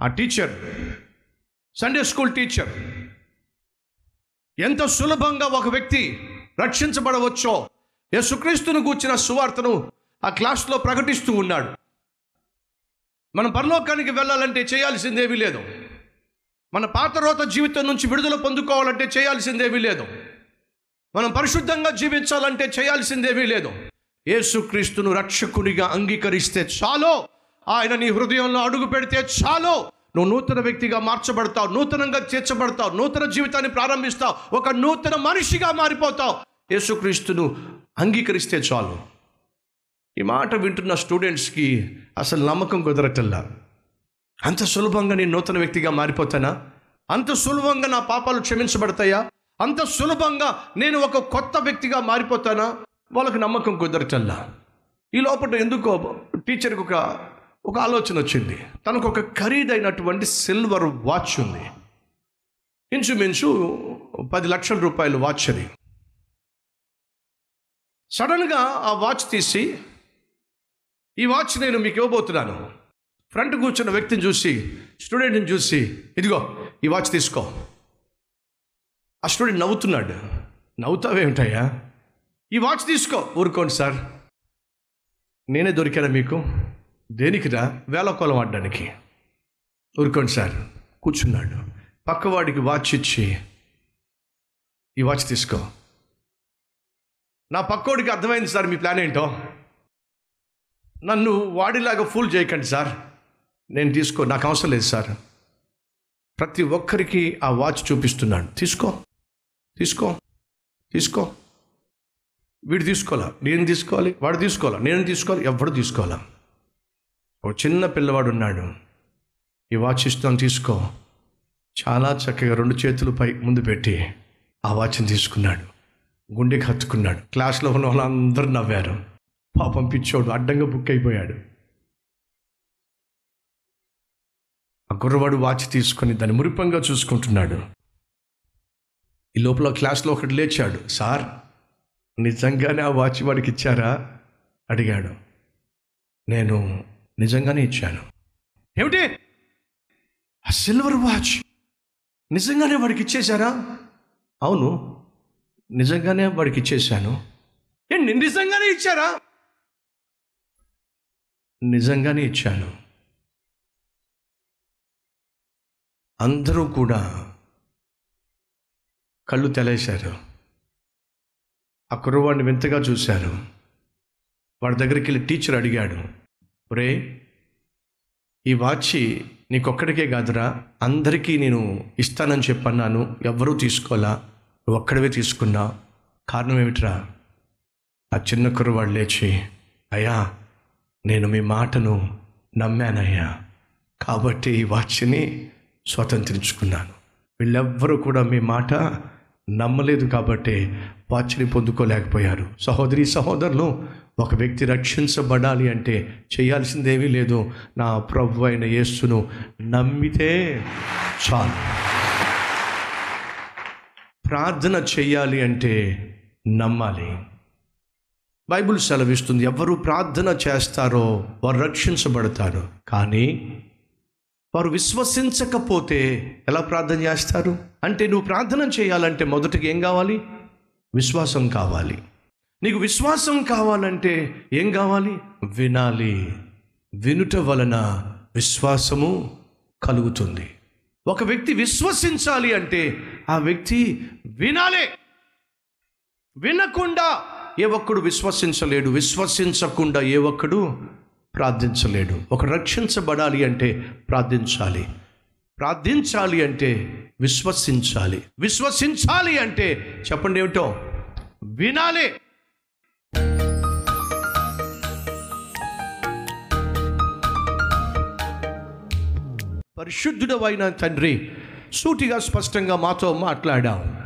ఆ teacher Sunday school teacher ఎంత సులభంగా ఒక వ్యక్తి రక్షించబడవచ్చో యేసుక్రీస్తును కూర్చిన సువార్తను ఆ క్లాస్లో ప్రకటిస్తూ ఉన్నాడు. మనం పరలోకానికి వెళ్ళాలంటే చేయాల్సిందేమీ లేదు. మన పాత రోత జీవితం నుంచి విడుదల పొందుకోవాలంటే చేయాల్సిందేమీ లేదు. మనం పరిశుద్ధంగా జీవించాలంటే చేయాల్సిందేమీ లేదు. యేసుక్రీస్తును రక్షకునిగా అంగీకరిస్తే చాలో ఆయన నీ హృదయంలో అడుగు పెడితే చాలు. నువ్వు నూతన వ్యక్తిగా మార్చబడతావు నూతనంగా చేర్చబడతావు నూతన జీవితాన్ని ప్రారంభిస్తావు ఒక నూతన మనిషిగా మారిపోతావు. యేసుక్రీస్తును అంగీకరిస్తే చాలు. ఈ మాట వింటున్న స్టూడెంట్స్కి అసలు నమ్మకం కుదరటల్లా అంత సులభంగా నేను నూతన వ్యక్తిగా మారిపోతానా? అంత సులభంగా నా పాపాలు క్షమించబడతాయా? అంత సులభంగా నేను ఒక కొత్త వ్యక్తిగా మారిపోతానా? వాళ్ళకి నమ్మకం కుదరటల్లా ఈ లోపల ఎందుకో టీచర్కి ఒక ఒక ఆలోచన వచ్చింది. తనకు ఒక ఖరీదైనటువంటి సిల్వర్ వాచ్ ఉంది. ఇంచుమించు పది లక్షల రూపాయల వాచ్ అది. సడన్గా ఆ వాచ్ తీసి ఈ వాచ్ నేను మీకు ఇవ్వబోతున్నాను. ఫ్రంట్ కూర్చున్న వ్యక్తిని చూసి స్టూడెంట్ని చూసి ఇదిగో ఈ వాచ్ తీసుకో. ఆ స్టూడెంట్ నవ్వుతున్నాడు. నవ్వుతావేమిటయ్యా? ఈ వాచ్ తీసుకో ఊరుకోండి సార్. నేనే దొరికానా మీకు? దేనికిరా? వేలకోలం ఆడడానికి ఊరుకోండి సార్. కూర్చున్నాడు. పక్కవాడికి వాచ్ ఇచ్చి ఈ వాచ్ తీసుకో. నా పక్కోడికి అర్థమైంది సార్ మీ ప్లాన్ ఏంటో. నన్ను వాడిలాగా ఫూల్ చేయకండి సార్. నేను తీసుకో నాకు అవసరం లేదు సార్. ప్రతి ఒక్కరికి ఆ వాచ్ చూపిస్తున్నాడు తీసుకో. తీసుకో. తీసుకో. వీడు తీసుకోవాలా? నేను తీసుకోవాలి? వాడు తీసుకోవాలా? నేను తీసుకోవాలి? ఎవడు తీసుకోవాలా? ఒక చిన్న పిల్లవాడు ఉన్నాడు ఈ వాచ్ ఇస్తాను తీసుకో. చాలా చక్కగా రెండు చేతులపై ముందు పెట్టి ఆ వాచ్ని తీసుకున్నాడు. గుండెకి హత్తుకున్నాడు. క్లాస్లో ఉన్న వాళ్ళందరూ నవ్వారు. పాపం పిచ్చోడు అడ్డంగా బుక్ అయిపోయాడు. ఆ కుర్రవాడు వాచ్ తీసుకొని దాన్ని మురిపంగా చూసుకుంటున్నాడు. ఈ లోపల క్లాస్లో ఒకటి లేచాడు. సార్ నిజంగానే ఆ వాచ్ వాడికి ఇచ్చారా? అడిగాడు. నేను నిజంగానే ఇచ్చాను. ఏమిటి? ఆ సిల్వర్ వాచ్ నిజంగానే వాడికి ఇచ్చేశారా? అవును నిజంగానే వాడికి ఇచ్చేశాను. నిజంగానే ఇచ్చారా? నిజంగానే ఇచ్చాను. అందరూ కూడా కళ్ళు తెలేశారు. ఆ కుర్రవాడిని వింతగా చూశారు వాడి దగ్గరికి వెళ్ళి టీచర్ అడిగాడు ఒరే ఈ వాచి నీకొక్కడికే కాదురా. అందరికీ నేను ఇస్తానని చెప్పన్నాను. ఎవ్వరూ తీసుకోవాలా నువ్వు ఒక్కడవే తీసుకున్నా. కారణం ఏమిట్రా? ఆ చిన్న కుర్రవాడు లేచి అయ్యా నేను మీ మాటను నమ్మానయ్యా. కాబట్టి ఈ వాచ్ని స్వతంత్రించుకున్నాను. వీళ్ళెవ్వరూ కూడా మీ మాట నమ్మలేదు కాబట్టి వాచ్ని పొందుకోలేకపోయారు. సహోదరి సహోదరులు ఒక వ్యక్తి రక్షించబడాలి అంటే చేయాల్సిందేమీ లేదు. నా ప్రభు అయిన యేస్సును నమ్మితే చాలు. ప్రార్థన చేయాలి అంటే నమ్మాలి. బైబిల్ సెలవిస్తుంది ఎవరు ప్రార్థన చేస్తారో వారు రక్షించబడతారు. కానీ వారు విశ్వసించకపోతే ఎలా ప్రార్థన చేస్తారు? అంటే నువ్వు ప్రార్థన చేయాలంటే మొదటికి ఏం కావాలి? విశ్వాసం కావాలి. నీకు విశ్వాసం కావాలంటే ఏం కావాలి? వినాలి. వినుట వలన విశ్వాసము కలుగుతుంది. ఒక వ్యక్తి విశ్వసించాలి అంటే ఆ వ్యక్తి వినాలి. వినకుండా ఏ ఒక్కడు విశ్వసించలేడు. విశ్వసించకుండా ఏ ఒక్కడు ప్రార్థించలేడు. ఒక రక్షించబడాలి అంటే ప్రార్థించాలి. ప్రార్థించాలి అంటే విశ్వసించాలి. విశ్వసించాలి అంటే చెప్పండి ఏమిటో? వినాలి. పరిశుద్ధుడవైన తండ్రి సూటిగా స్పష్టంగా మాతో మాట్లాడాం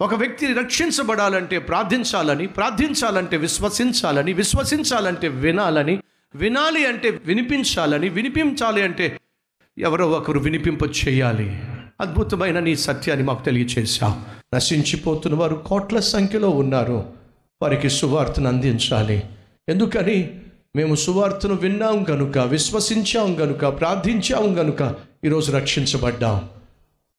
ఒక వ్యక్తి రక్షించబడాలంటే ప్రార్థించాలని ప్రార్థించాలంటే విశ్వసించాలని విశ్వసించాలంటే వినాలని వినాలి అంటే వినిపించాలని వినిపించాలి అంటే ఎవరో ఒకరు వినిపింప చేయాలి. అద్భుతమైన నీ సత్యాన్ని మాకు తెలియచేశావు. నశించిపోతున్న వారు కోట్ల సంఖ్యలో ఉన్నారు. వారికి సువార్తను అందించాలి. ఎందుకని? మేము సువార్తను విన్నాం గనుక విశ్వసించాం గనుక ప్రార్థించాం గనుక ఈరోజు రక్షించబడ్డాం.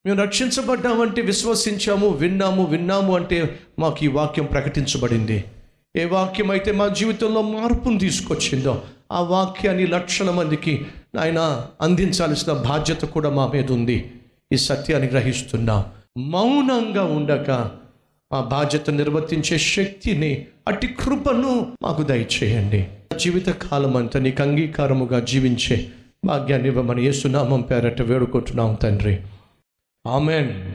మేము రక్షించబడ్డామంటే విశ్వసించాము విన్నాము విన్నాము అంటే మాకు ఈ వాక్యం ప్రకటించబడింది. ఏ వాక్యం అయితే మా జీవితంలో మార్పును తీసుకొచ్చిందో ఆ వాక్యాన్ని లక్షల మందికి ఆయన అందించాల్సిన బాధ్యత కూడా మా మీద ఉంది. ఈ సత్యాన్ని గ్రహిస్తున్నాం. మౌనంగా ఉండక ఆ బాధ్యత నిర్వర్తించే శక్తిని అట్టి కృపను మాకు దయచేయండి. జీవిత కాలం అంతా నీకు అంగీకారముగా జీవించే భాగ్యాన్ని ఇవ్వమని ఏసునామం పేరట వేడుకుంటున్నాం తండ్రి. ఆమెన్.